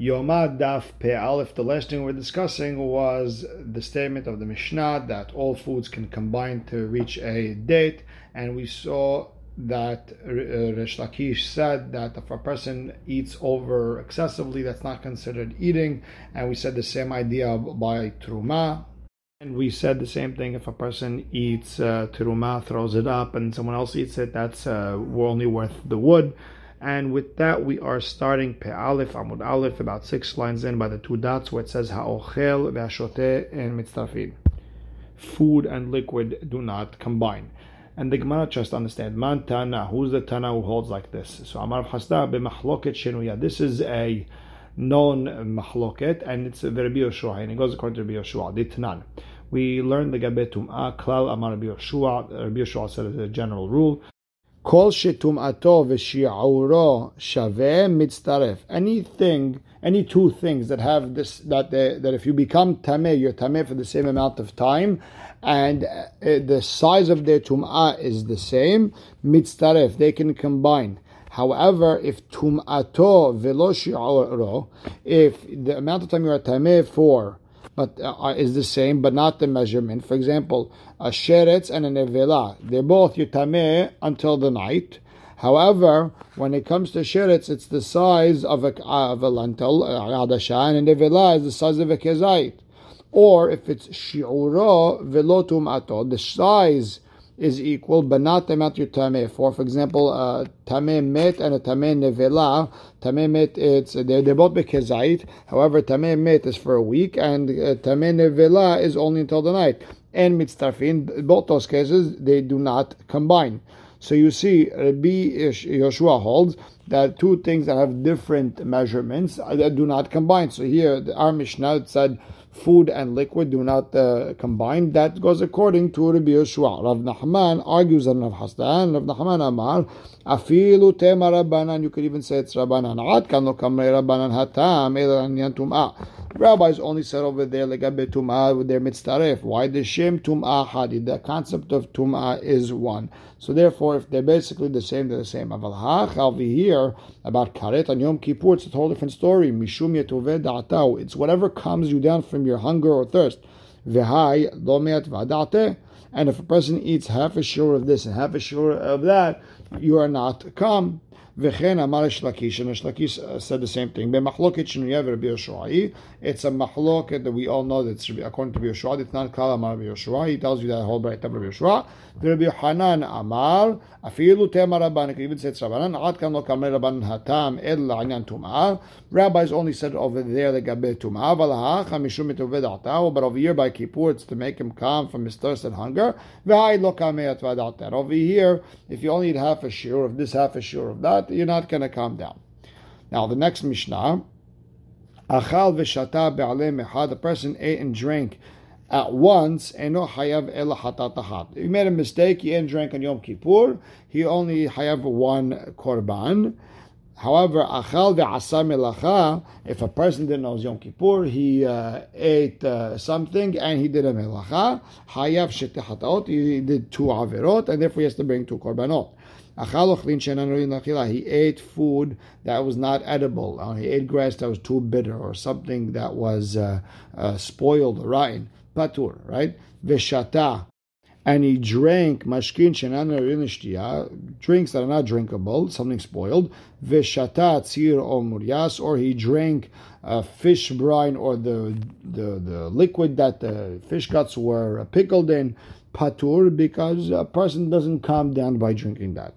Yomad Daf Pe Aleph. The last thing we're discussing was the statement of the Mishnah that all foods can combine to reach a date, and we saw that uh, Resh Lakish said that if a person eats over excessively, that's not considered eating, and we said the same idea by Truma. And we said the same thing if a person eats uh, Truma, throws it up, and someone else eats it, that's uh, only worth the wood. And with that, we are starting Pe Aleph, Amud Aleph, about six lines in by the two dots where it says Ha'ochel ve'ashote and mitzrafin. Food and liquid do not combine. And the Gemara just understand, Man Tana, who's the Tana who holds like this? So Amar Hasda b'machloket shenuya. This is a known mahloket, and it's a Rabbi Yoshua, and it goes according to Rabbi Yoshua, Ditnan. We learned the Gabe Tum'ah, Klal Amar Rabbi Yoshua. Rabbi Yoshua said as a general rule, Kol shetum'ato v'shi'uro shaveh mitztaref. Anything, any two things that have this, that they, that if you become tameh, you're tameh for the same amount of time, and uh, the size of their tum'ah is the same, mitztaref, they can combine. However, if tum'ato v'lo shi'uro, if the amount of time you are tameh for but uh, is the same, but not the measurement. For example, a sheretz and a nevela, they're both yutameh until the night. However, when it comes to sheretz, it's the size of a, of a lentil, adasha, and a nevela is the size of a kezait. Or if it's shi'uro velotum ato, the size is equal, but not the amount you tameh for. For example, uh, tameh met and a tameh nevela. Tameh met, it's they're, they're both bekezait. However, tameh met is for a week, and uh, tameh nevela is only until the night. And mitztarfin, both those cases they do not combine. So you see, Rabbi Yoshua holds that two things that have different measurements uh, that do not combine. So here, our Mishnah said food and liquid do not uh, combine. That goes according to Rabbi Yeshua. Rav Nachman argues on Rav Hasdan. Rav Nachman Amar, Afilu tema Rabbanan. You could even say it's Rabbanan. Ad kan lo kamre Rabbanan hatam elan tum'ah. Rabbis only said over there legabe tum'ah with their mitzaref. Why the shem tum'ah hadid? The concept of tum'ah is one. So therefore, if they're basically the same, they're the same. Aval ha'chalvi here about karet and Yom Kippur, it's a whole different story. Mishum yetoveh da'atau. It's whatever calms you down from your hunger or thirst. V'hai v'adate. And if a person eats half a shore of this and half a shore of that, you are not V'chen amar Shlakish, and Shlakish said the same thing. B'machloket shnuya v'Rabbi Yoshua. It's a machloket that we all know that according to Rabbi Yoshua. It's not Kal amar Rabbi Yoshua. He tells you that whole bright of Rabbi Yoshua. V'Rabbi Hanan amar afilu tema rabban. You can even say it's rabbanan. Ad kan lo kamre rabbanan hatam el la'anyan tum'ah. Rabbis only said over there the gabe tum'ah. But over here by Kippur, it's to make him calm from his thirst and hunger. V'hai lo v'adat. Over here, if you only eat half a share of this, half a share of that, you're not going to calm down. Now, the next Mishnah, Achal v'shata be'aleh mechad, the person ate and drank at once, eno hayav el hatatahat. He made a mistake, he ate and drank on Yom Kippur, he only hayav one korban. However, achal ve'asa melacha, if a person didn't know Yom Kippur, he uh, ate uh, something and he did a melacha, hayav shetehataot, he did two averot, and therefore he has to bring two korbanot. He ate food that was not edible. Or he ate grass that was too bitter, or something that was uh, uh, spoiled or rotten. Patur, right? Veshata. And he drank mashkin drinks that are not drinkable, something spoiled. Veshata tzir or muryas, or he drank uh, fish brine or the, the the liquid that the fish guts were pickled in. Patur, because a person doesn't calm down by drinking that.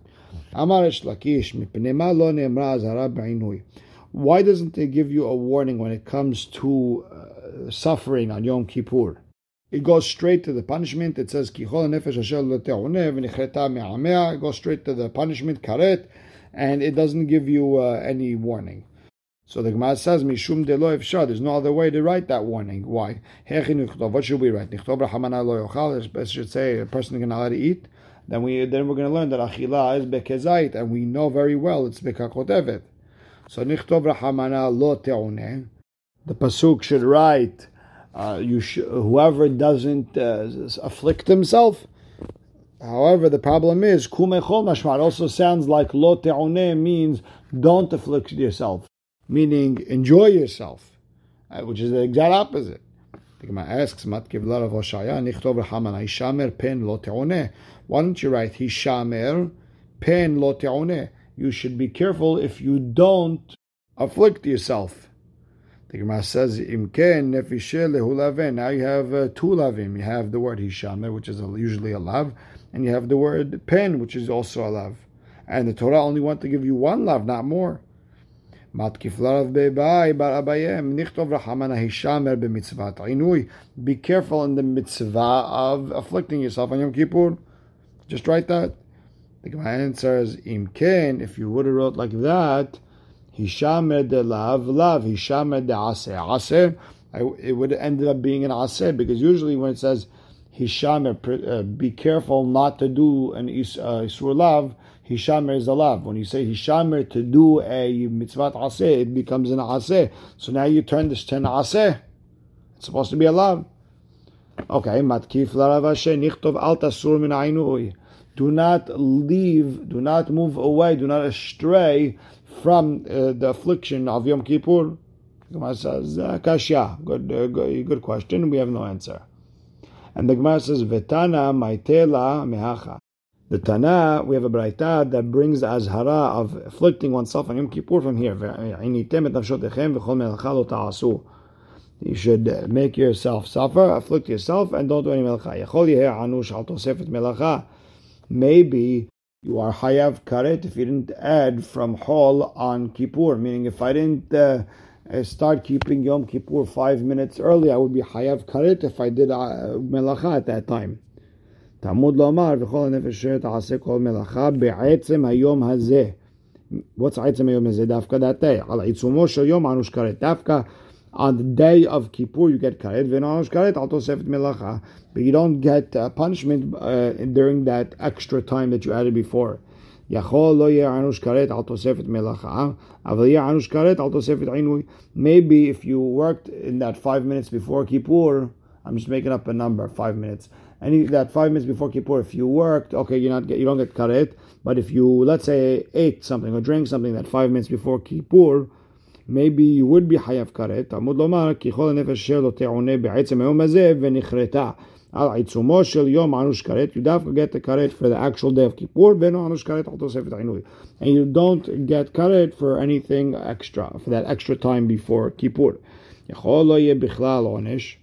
Why doesn't it give you a warning when it comes to uh, suffering on Yom Kippur? It goes straight to the punishment. It says, It goes straight to the punishment, karet, and it doesn't give you uh, any warning. So the Gemara says, Mishum de lo There's no other way to write that warning. Why? What should we write? It should say a person cannot allowed to eat then we then we're going to learn that achila is bekezait, and we know very well it's bekakotevet. So nichtov rahamana lo teone. The pasuk should write, uh, you sh- whoever doesn't uh, afflict himself. However, the problem is kumechol mashmar also sounds like lo teone means don't afflict yourself. meaning enjoy yourself, uh, which is the exact opposite. The Gemara asks, Mat Kivlar of Hoshaya, Nichtov Rahaman, Hishamer pen lo te'oneh. Why don't you write Hishamer pen lo te'oneh? You should be careful if you don't afflict yourself. The Gemara says, Imken nefishe lehulaven. Now you have uh, two lavim. You have the word Hishamer, which is usually a lav, and you have the word pen, which is also a lav. And the Torah only wants to give you one lav, not more. Be careful in the mitzvah of afflicting yourself on Yom Kippur. Just write that. The Gemara answers, Im ken, if you would have wrote like that, Hishamer de lav, lav, Hishamer de aseh, aseh, it would have ended up being an aseh, because usually when it says Hishamer, uh, be careful not to do an uh, Isur lav, Hishamer is a lav. When you say Hishamer to do a mitzvah aseh, it becomes an aseh. So now you turn this to an aseh. It's supposed to be a lav. Okay, matkif larav nichtov al tasur min ainui. Do not leave, do not move away, do not astray from uh, the affliction of Yom Kippur. Gemara says, uh, Kashya, good, uh, good, good question. We have no answer. And the Gemara says, Vetana maitela mehacha. The Tana, we have a Braita that brings the Azhara of afflicting oneself on Yom Kippur from here. You should make yourself suffer, afflict yourself, and don't do any melacha. Maybe you are hayav karet if you didn't add from hol on Kippur, meaning if I didn't uh, start keeping Yom Kippur five minutes early, I would be hayav karet if I did uh, melacha at that time. תעמוד לומר, וכל הנפש אשר תעשה כל מלאכה בעצם היום הזה. What's עצם היום הזה? דווקא דעתי. על עיצומו של יום אנוש כרת. דווקא on the day of Kippur you get karet, ואין אנוש כרת על תוספת מלאכה. But you don't get uh, punishment uh, during that extra time that you added before. יכול לא יהיה אנוש כרת על תוספת מלאכה, אבל יהיה אנוש כרת על תוספת עינוי. Maybe if you worked in that five minutes before Kippur, I'm just making up a number, five minutes any that five minutes before Kippur, if you worked, okay, you're not you don't get karet. But if you let's say ate something or drank something that five minutes before Kippur, maybe you would be hayav karet. עמוד לומר כי כל הנפש אשר לא תעונה בעצם היום הזה ונכרתה על עיצומו של יום ענוש כרת, you דווקא get the karet for the actual day of Kippur, ואינו ענוש כרת על תוספת עינוי. And you don't get karet for anything extra, for that extra time before Kippur. יכול לא יהיה בכלל עונש.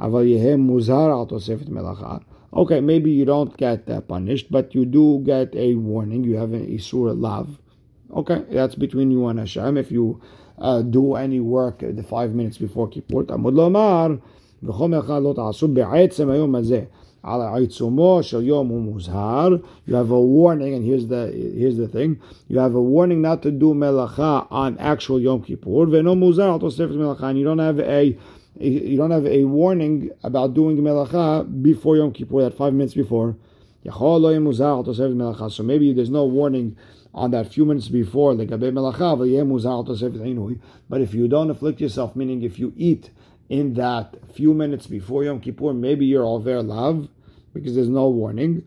אבל יהיה מוזר על תוספת מלאכה. Okay, maybe you don't get that punished, but you do get a warning. You have an isur lav. Okay, that's between you and Hashem. If you uh, do any work the five minutes before Kippur, תעמוד לומר, וכל מלאכה לא תעשו בעצם היום הזה. על העיצומו של יום הוא מוזהר. You have a warning, and here's the, here's the thing. You have a warning not to do מלאכה on actual Yom Kippur, ואינו מוזהר על תוספת מלאכה, and you don't have a you don't have a warning about doing melacha before Yom Kippur, that five minutes before. So maybe there's no warning on that few minutes before, but if you don't afflict yourself, meaning if you eat in that few minutes before Yom Kippur, maybe you're all very love because there's no warning.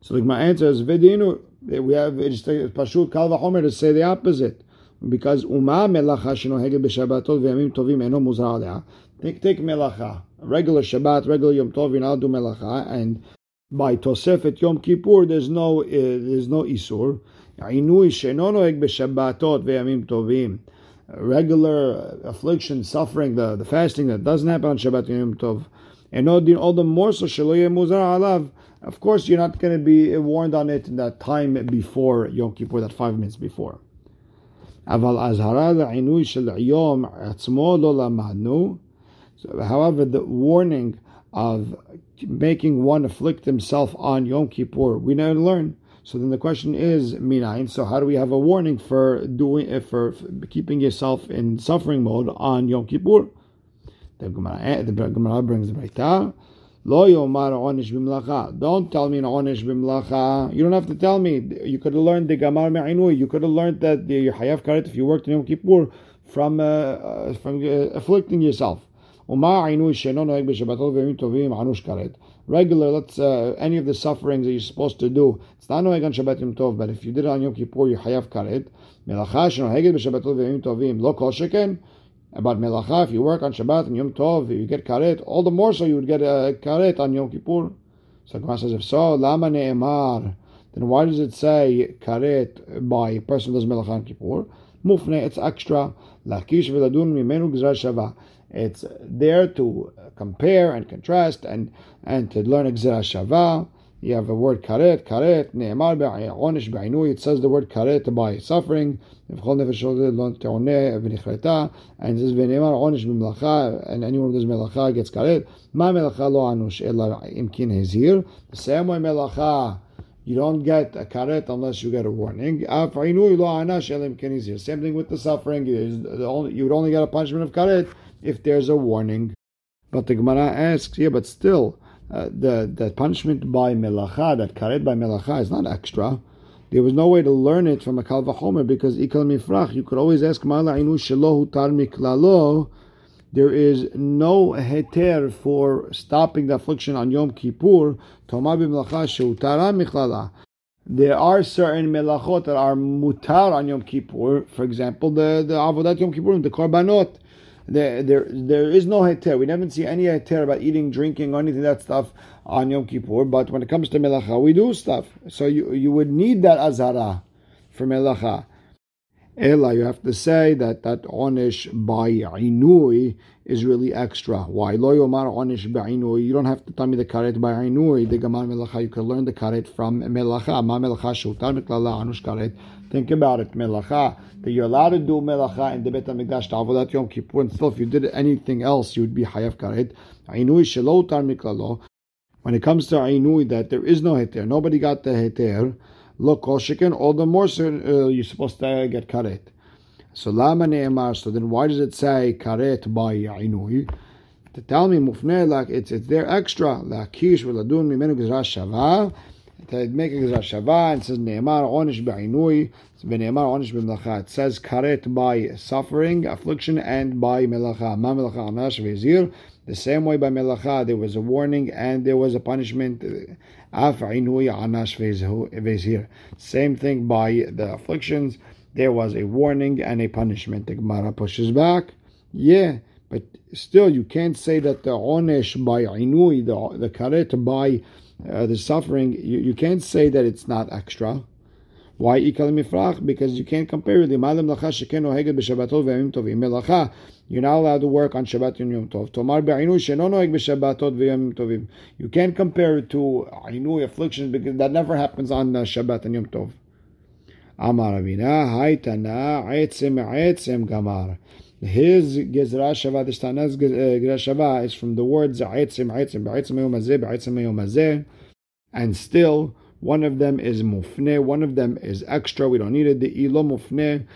So like my answer is vedinu. We have just pashut kal v'chomer to say the opposite. Because uma melacha shenohegel b'shabbatot v'yamim tovim eno muzar Take, take melacha, regular Shabbat, regular Yom Tov, you're not do melacha, and by Tosefet Yom Kippur, there's no uh, there's no isur. Inui shenonoeg b'Shabbatot ve'yamim tovim. Regular affliction, suffering, the, the fasting that doesn't happen on Shabbat Yom Tov. And all the more so shaloye muzar alav. Of course, you're not going to be warned on it in that time before Yom Kippur, that five minutes before. אבל אזהרה לעינוי של יום עצמו לא למדנו so, however, the warning of making one afflict himself on Yom Kippur, we never learn. So then the question is, minayin. So how do we have a warning for doing for keeping yourself in suffering mode on Yom Kippur? The Gemara, the Gemara brings the Braita. Lo yomar onish. Don't tell me an onish b'mlacha. You don't have to tell me. You could have learned the Gamar me'inui. You could have learned that the hayav karet if you worked in Yom Kippur from uh, from uh, afflicting yourself. Regular, let's uh, any of the sufferings that you're supposed to do. It's not noeg on Shabbat Yom Tov, but if you did it on Yom Kippur, you hayav karet. Melacha shenoheget b'Shabbat v'Yom Tovim lo kol sheken. About melacha, if you work on Shabbat and Yom Tov, you get karet. All the more so, you would get a karet on Yom Kippur. So Gemara says, if so, lama ne'emar. Then why does it say karet by a person who does melacha on Kippur? Mufne, it's extra. Lakish v'ladun mimenu gzra shava. It's there to compare and contrast and and to learn gzra shava. You have the word karet, karet, ne'emar be'onish. It says the word karet by suffering. And it says v'ne'emar onish b'melacha. And anyone who does melacha gets karet. Ma melacha lo anush ela imkin hezir. The same way melacha. You don't get a karet unless you get a warning. Same thing with the suffering. You would only get a punishment of karet if there's a warning. But the Gemara asks, yeah, but still, uh, the the punishment by melacha, that karet by melacha, is not extra. There was no way to learn it from a kalvachomer because ikal mifrach. You could always ask mala inu shelohu tar. There is no heter for stopping the affliction on Yom Kippur. Tomar b'melacha. There are certain melachot that are mutar on Yom Kippur. For example, the the avodat Yom Kippur, the korbanot there, there, there is no heter. We never see any heter about eating, drinking, or anything that stuff on Yom Kippur. But when it comes to melacha, we do stuff. So you you would need that azara for melacha. Ella, you have to say that that onish by inui is really extra. Why? Lo yomar onish ba'inui. You don't have to tell me the karet by inui. The gamar melacha. You can learn the karet from melacha. Ma melacha shutar miklala anush karet. Think about it, melacha. That you're allowed to do melacha in the Bet Hamikdash ta'avodat Yom Kippur, and still, if you did anything else, you would be hayav karet. Inui shelo tar miklalo. When it comes to inui, that there is no heter, nobody got the heter. Look, koshikin, all the more so uh, you're supposed to get karet. So lama ne'emar. So then, why does it say karet by inui? To tell me mufne like it's it's there extra. Lakish v'ladun mimenu gizra shava. To make a gizra shava, it says ne'emar onish ba'inui. V'ne'emar onish b'melacha. It says karet by suffering, affliction, and by melacha. Ma melacha anash v'zir. The same way by melacha, there was a warning and there was a punishment. Same thing by the afflictions. There was a warning and a punishment. The Gemara pushes back. Yeah, but still, you can't say that the onesh by inui, the the karet by uh, the suffering, you, you can't say that it's not extra. Why ikal mifrach? Because you can't compare the malam lacha sheken tovim. Melacha, you're not allowed to work on Shabbat and Yom Tov. Tomar b'shabbatot tovim. You can't compare it to inui afflictions because that never happens on uh, Shabbat and Yom Tov. Amar Ravina, Haitana, Eitzim, Eitzim, Gamar. His Gezra Shava, the Tana's Gezra Shava is from the words Eitzim, Eitzim, Eitzim Yom Eitzim Yom. And still, one of them is Mufne, one of them is extra. We don't need it. The Ilo Mufne,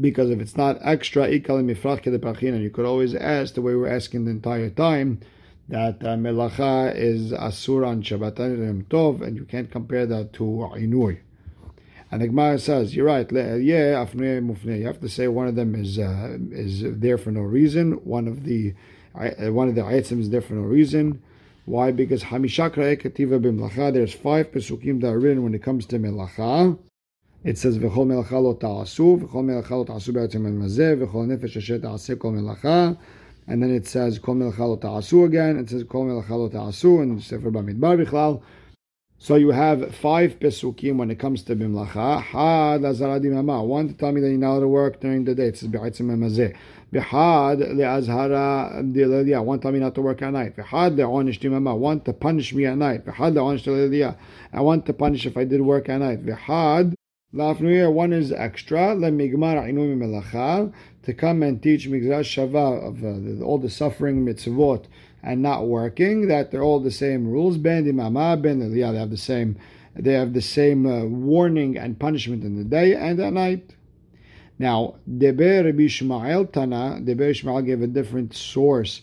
because if it's not extra, Mifrach and you could always ask the way we're asking the entire time that uh, Melacha is Asur on Shabbat and Tov, and you can't compare that to Inui. And the Gemara says, you're right, yeah, afnei mufnei. You have to say one of them is uh, is there for no reason. One of the uh, one of the item is there for no reason. Why? Because hamishakra ekativa b'melacha. There's five pesukim that are written when it comes to melacha. It says v'chol melacha lo ta'asu, v'chol melacha lo ta'asu be'atzim mazeh, v'chol nefesh asher ta'aseh kol melacha. And then it says kol melacha lo ta'asu again. It says kol melacha lo ta'asu, and Sefer Bamidbar b'chlal. So you have five pesukim when it comes to bimlacha. Had azaradim hama. One to tell me that you're not allowed to work during the day. It says bi'atzim hamazeh. Bihad le'azhara yeah. One tell me not to work at night. Bihad le'onish dimama. One to punish me at night. Bihad le'onish dileliyah. I want to punish if I did work at night. Bihad la'afnuya. One is extra. Le'migmar inumi melacha. To come and teach migzah shava of uh, all the suffering mitzvot and not working, that they're all the same rules. Ben imama, ben yeah, they have the same, they have the same uh, warning and punishment in the day and at night. Now, Deber Rabbi Ishmael Tana, Deber Ishmael gave a different source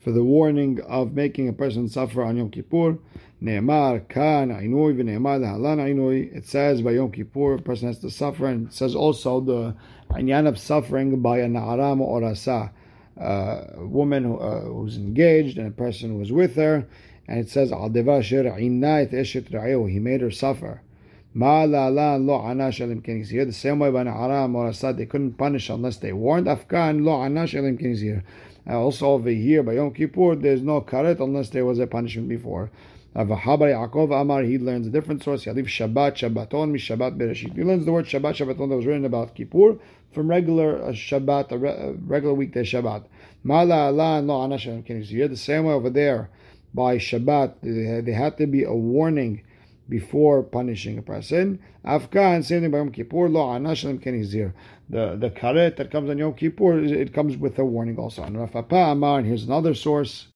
for the warning of making a person suffer on Yom Kippur. Ne'emar kan ainui v'ne'emar lehalan ainui. It says by Yom Kippur a person has to suffer, and it says also the anyan of suffering by a na'aram or asa uh, a woman who, uh, who's engaged and a person was with her, and it says Al he made her suffer. Here the same way by Na'ara Morasad they couldn't punish unless they warned Afghan lo anash elim kenizir. Uh, also over here by Yom Kippur there's no karet unless there was a punishment before. Uh, Avahabar Yaakov Amar, he learns a different source. Yalif Shabbat, Shabbaton, mi Shabbat Bereshit. He learns the word Shabbat, Shabbaton that was written about Kippur from regular uh, Shabbat, a, uh, regular weekday Shabbat. Mala Allah Lo Anashim. Can you the same way over there by Shabbat? There had to be a warning before punishing a person. Afghan, same thing by Yom Kippur. Lo Anashim Kenizir. The the karet that comes on Yom Kippur, it comes with a warning also. And Rav Papa Amar, here's another source.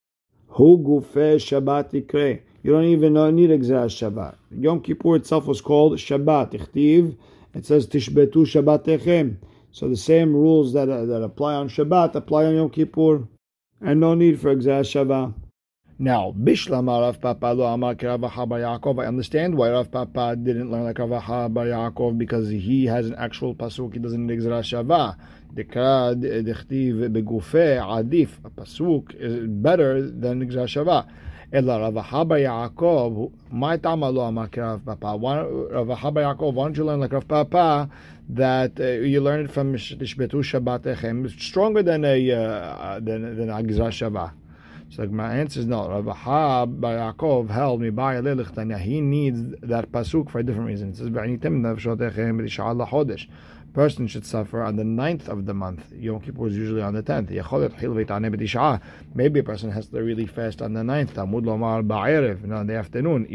Hu gufe Shabbat ikre. You don't even need Exeras Shabbat. Yom Kippur itself was called Shabbat. Ichtiv. It says Tishbetu Shabbatechem. So the same rules that, uh, that apply on Shabbat apply on Yom Kippur. And no need for Exeras Shabbat. Now, Bishlama Rav Papa lo amar Rav Yaakov. I understand why Rav Papa didn't learn like Rav Bar Yaakov because he has an actual pasuk. He doesn't need Gzera Shava. Dekad dechtiv begufe adif. A pasuk is better than Gzera Shava. Ella Rav Bar Yaakov. My tama lo amar Rav Papa. Rav Bar Yaakov. Why don't you learn like Rav Papa that uh, you learn it from Tishbetu Shabbatechem? It's stronger than a uh, than than a Gzera Shava. So my answer is no. Rav Haba Yaakov held me by a He needs that pasuk for a different reason. It says, person should suffer on the ninth of the month. Yom Kippur is usually on the tenth. Maybe a person has to really fast on the ninth. Tamud lomar ba'erev, in the afternoon.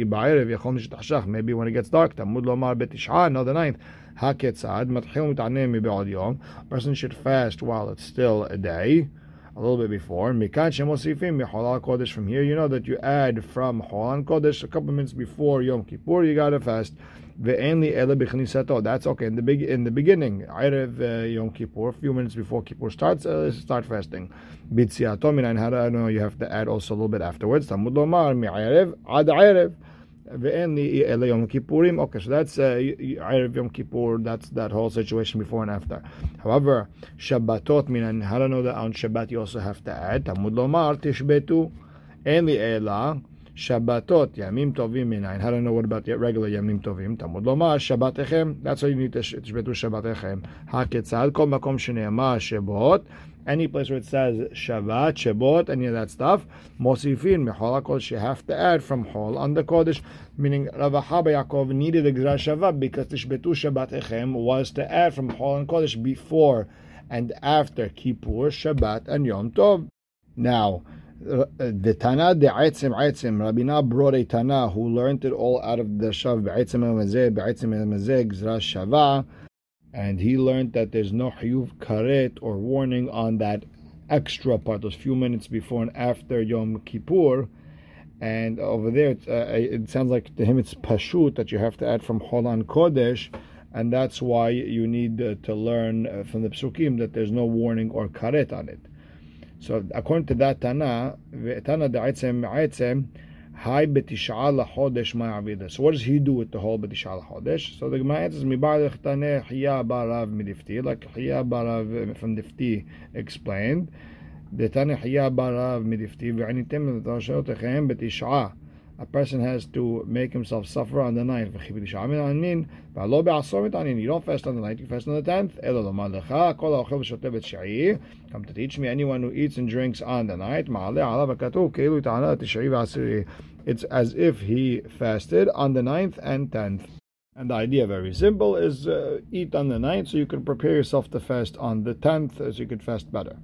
Maybe when it gets dark. Tamud lomar betishah, no, the ninth. Haketzad, matchil mit'anem mi'be'od yom. Person should fast while it's still a day a little bit before. Mikan shemosifim miholal kodesh. From here, you know that you add from holal kodesh a couple minutes before Yom Kippur. You gotta fast. Ve'enli ele b'chnisato. That's okay. In the big in the beginning, Erev uh, Yom Kippur, a few minutes before Kippur starts, uh, start fasting. Bitziato minayin hara. know you have to add also a little bit afterwards. Tamud lomar mi'erev ad. Okay, so that's uh, Erev Yom Kippur. That's that whole situation before and after. However, Shabbatot minayin hara. Know that on Shabbat you also have to add. Tamud lomar tishbetu. Enli ela. Shabbatot, Yamim Tovim Minayin. How don't know what about the regular Yamim Tovim? Tamud Lomar, Shabbatechem. That's why you need to Tishbetu Shabbatechem. HaKetzad, Kol Makom Shneema Shebot. Any place where it says Shabbat, Shebot, any of that stuff, Mosifin, Mechol HaKodesh, you have to add from Hol on the Kodesh, meaning Rav Haba Yaakov needed a Gzar Shabbat because Tishbetu Shabbatechem was to add from Hol and Kodesh before and after Kippur, Shabbat, and Yom Tov. Now, uh, the Tana de Aitzim Aitzim, Rabina brought a Tana who learned it all out of the Shav Be'aitzim Mazeh, Be'aitzim Mazeh, Gzra Shava, and he learned that there's no Hayuv Karet or warning on that extra part, those few minutes before and after Yom Kippur. And over there, uh, it sounds like to him it's Pashut that you have to add from Holan Kodesh, and that's why you need uh, to learn uh, from the Psukim that there's no warning or Karet on it. So according to that Tana, Tana de'etzem me'etzem, Hai betish'a lachodesh ma'avida. So what does he do with the whole betish'a lachodesh? So the Gemara answers, Mibar taneh hiya barav midifti, like hiya barav uh, from difti explained. The taneh hiya barav midifti, v'anitem v'tashotechem betish'a a person has to make himself suffer on the ninth. You don't fast on the ninth, you fast on the tenth. Come to teach me anyone who eats and drinks on the night. It's as if he fasted on the ninth and tenth. And the idea, very simple, is uh, eat on the ninth so you can prepare yourself to fast on the tenth, so you can fast better.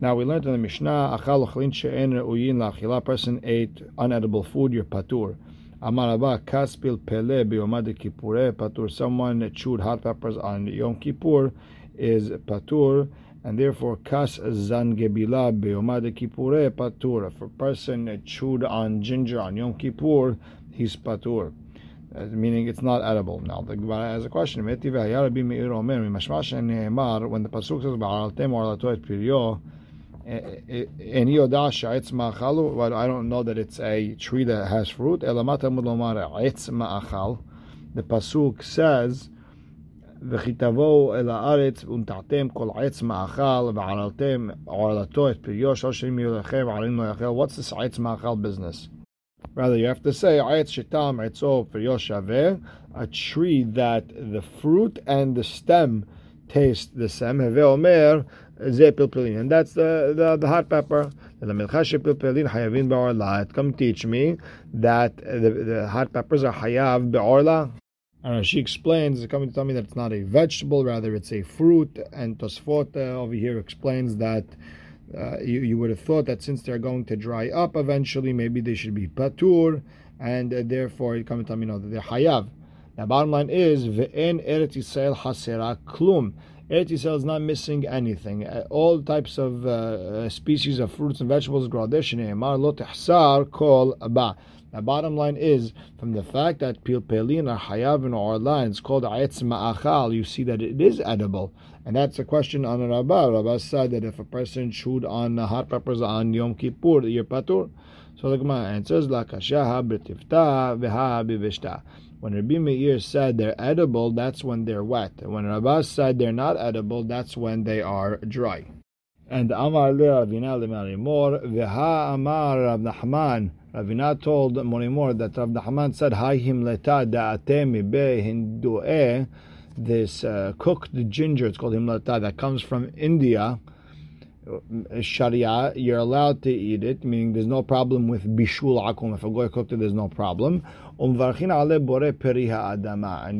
Now we learned in the Mishnah, achal ochlin she'en re'uyin la'achila, person ate unedible food, you're patur. Amar Abba, kaspil pele biyomad kippure patur. Someone chewed hot peppers on Yom Kippur is patur, and therefore kas zangebila biyomad kippure patur. If a person chewed on ginger on Yom Kippur, he's patur. Uh, meaning it's not edible. Now the Gemara has a question. When the pasuk says "Ba'altem or latoet piryo," in Yodash Eitz Ma'achalu, but I don't know that it's a tree that has fruit. Elamata Mudlomara Eitz Ma'achal. The Pasuk says וכי תבואו אל הארץ ונטעתם כל עץ מאכל וערלתם ערלתו את פריו שלוש שנים יהיו לכם ועלים לא יאכל. What's this עץ מאכל business? Rather, you have to say עץ שטעם עצו פריו שווה, a tree that the fruit and the stem taste the same. הווה אומר, ze. And that's the, the, the hot pepper. Come teach me that the, the hot peppers are hayav be'orla. And she explains, coming to tell me that it's not a vegetable, rather it's a fruit. And Tosfot uh, over here explains that uh, you, you would have thought that since they're going to dry up eventually, maybe they should be patur, and uh, therefore you come to tell me know that they're hayav. The bottom line is, ve'en eretz Yisrael hasera klum. Eretz Yisrael is not missing anything. Uh, all types of uh, uh, species of fruits and vegetables grow there. Shneimar lo tehsar kol ba. The bottom line is, from the fact that pilpelin are hayav orla, and it's called ayetz ma'achal, you see that it is edible. And that's a question on Rabbah. Rabbah said that if a person chewed on hot peppers on Yom Kippur, you're patur. So the Gemara answers, La kashaha b'tifta v'ha b'vishta. When Rabbi Meir said they're edible, that's when they're wet. And when Rabbah said they're not edible, that's when they are dry. And Amar le Ravina le Marimor, v'ha Amar Rav Nachman, Ravina told Morimor that Rav Nachman said, Hayim leta da'ate mibe hindu'eh, this uh, cooked ginger, it's called himlata, that comes from India, Sharia, you're allowed to eat it, meaning there's no problem with bishul akum. If a goy cooked it, there's no problem. And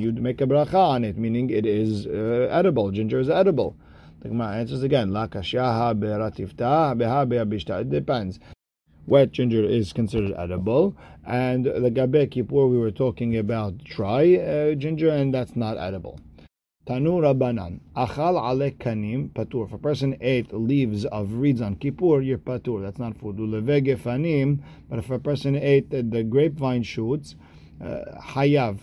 you'd make a bracha on it, meaning it is uh, edible. Ginger is edible. The Gemara answers again, It depends. Wet ginger is considered edible, and the gabe kippur we were talking about dry uh, ginger, and that's not edible. Tanu Rabbanan. Achal ale kanim patur. If a person ate leaves of reeds on Kippur, you're patur. That's not food. Ulevege fanim. But if a person ate the, grapevine shoots, hayav.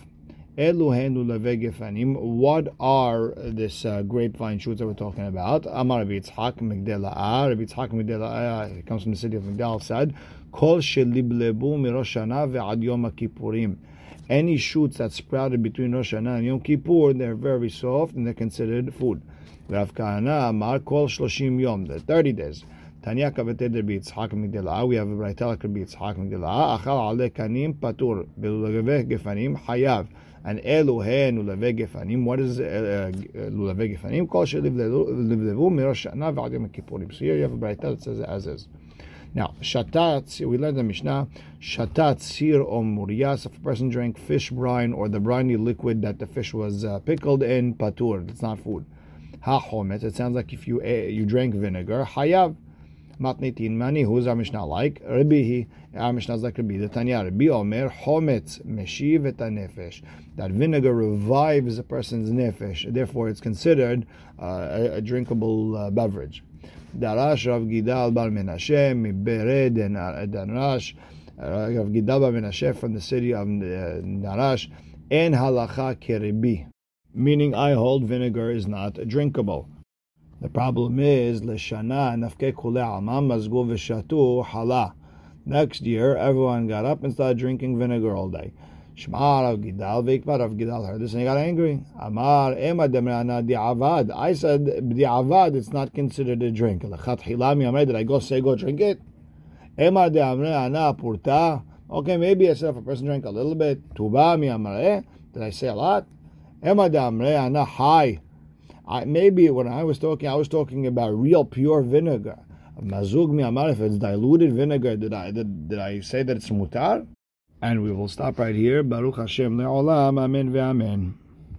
Ulevege fanim. What are this uh, grapevine shoots that we're talking about? Amar Rabbi Yitzhak Migdala. Rabbi Yitzhak Migdala, it comes from the city of Migdal, said, Kol sheliblebu miroshana ve'ad yom kippurim any shoots that sprouted between Rosh Hashanah and Yom Kippur, they're very soft and they're considered food. Rav Kahana Amar Kol Shloshim Yom, the 30 days. Tanya Kaveted Rabbi Yitzhak Migdala, we have a Braita like Rabbi Yitzhak Migdala, Achal Ale Kanim Patur, Belulave Gefanim Hayav. And Eluhen Ulave Gefanim, what is uh, uh, Ulave Gefanim? Kol Shelivlevu Mirosh Hashanah V'ad Yom Kippurim. So here you have a Braita that says as is. Now, shatat, we learned the Mishnah, shatat sir or if a person drank fish brine or the briny liquid that the fish was uh, pickled in, patur, it's not food. Ha homet, it sounds like if you ate, you drank vinegar, hayav. Matnitin Mani, who's our Mishnah like? Rabbi, our Mishnah is like Rabbi. The Tanya, Rabbi Omer, Hometz, Meshiv et Nefesh. That vinegar revives a person's nefesh. Therefore, it's considered uh, a, a, drinkable uh, beverage. Darash Rav Gidal Bar Menashe, Mibered and Darash. Uh, uh, Rav Gidal Bar Menashe from the city of uh, narash En halacha kerebi. Meaning, I hold vinegar is not drinkable. The problem is l'shana nafke kule alma mazgu v'shatu hala. Next year, everyone got up and started drinking vinegar all day. Shmar of Gidal Vikmar of Gidal heard this and he got angry. Amar Ema Demrana Diavad. I said Diavad, it's not considered a drink. Lachat Hilami Amar, did I go say go drink it? Ema Demrana Purta. Okay, maybe I said if a person drank a little bit. Tuba mi Amare. Eh? Did I say a lot? Ema Demrana High. I, maybe when I was talking, I was talking about real pure vinegar. Mazug mi Amar, if it's diluted vinegar, did I did, did I say that it's mutar? And we will stop right here. Baruch Hashem le'olam. Amen ve'amen.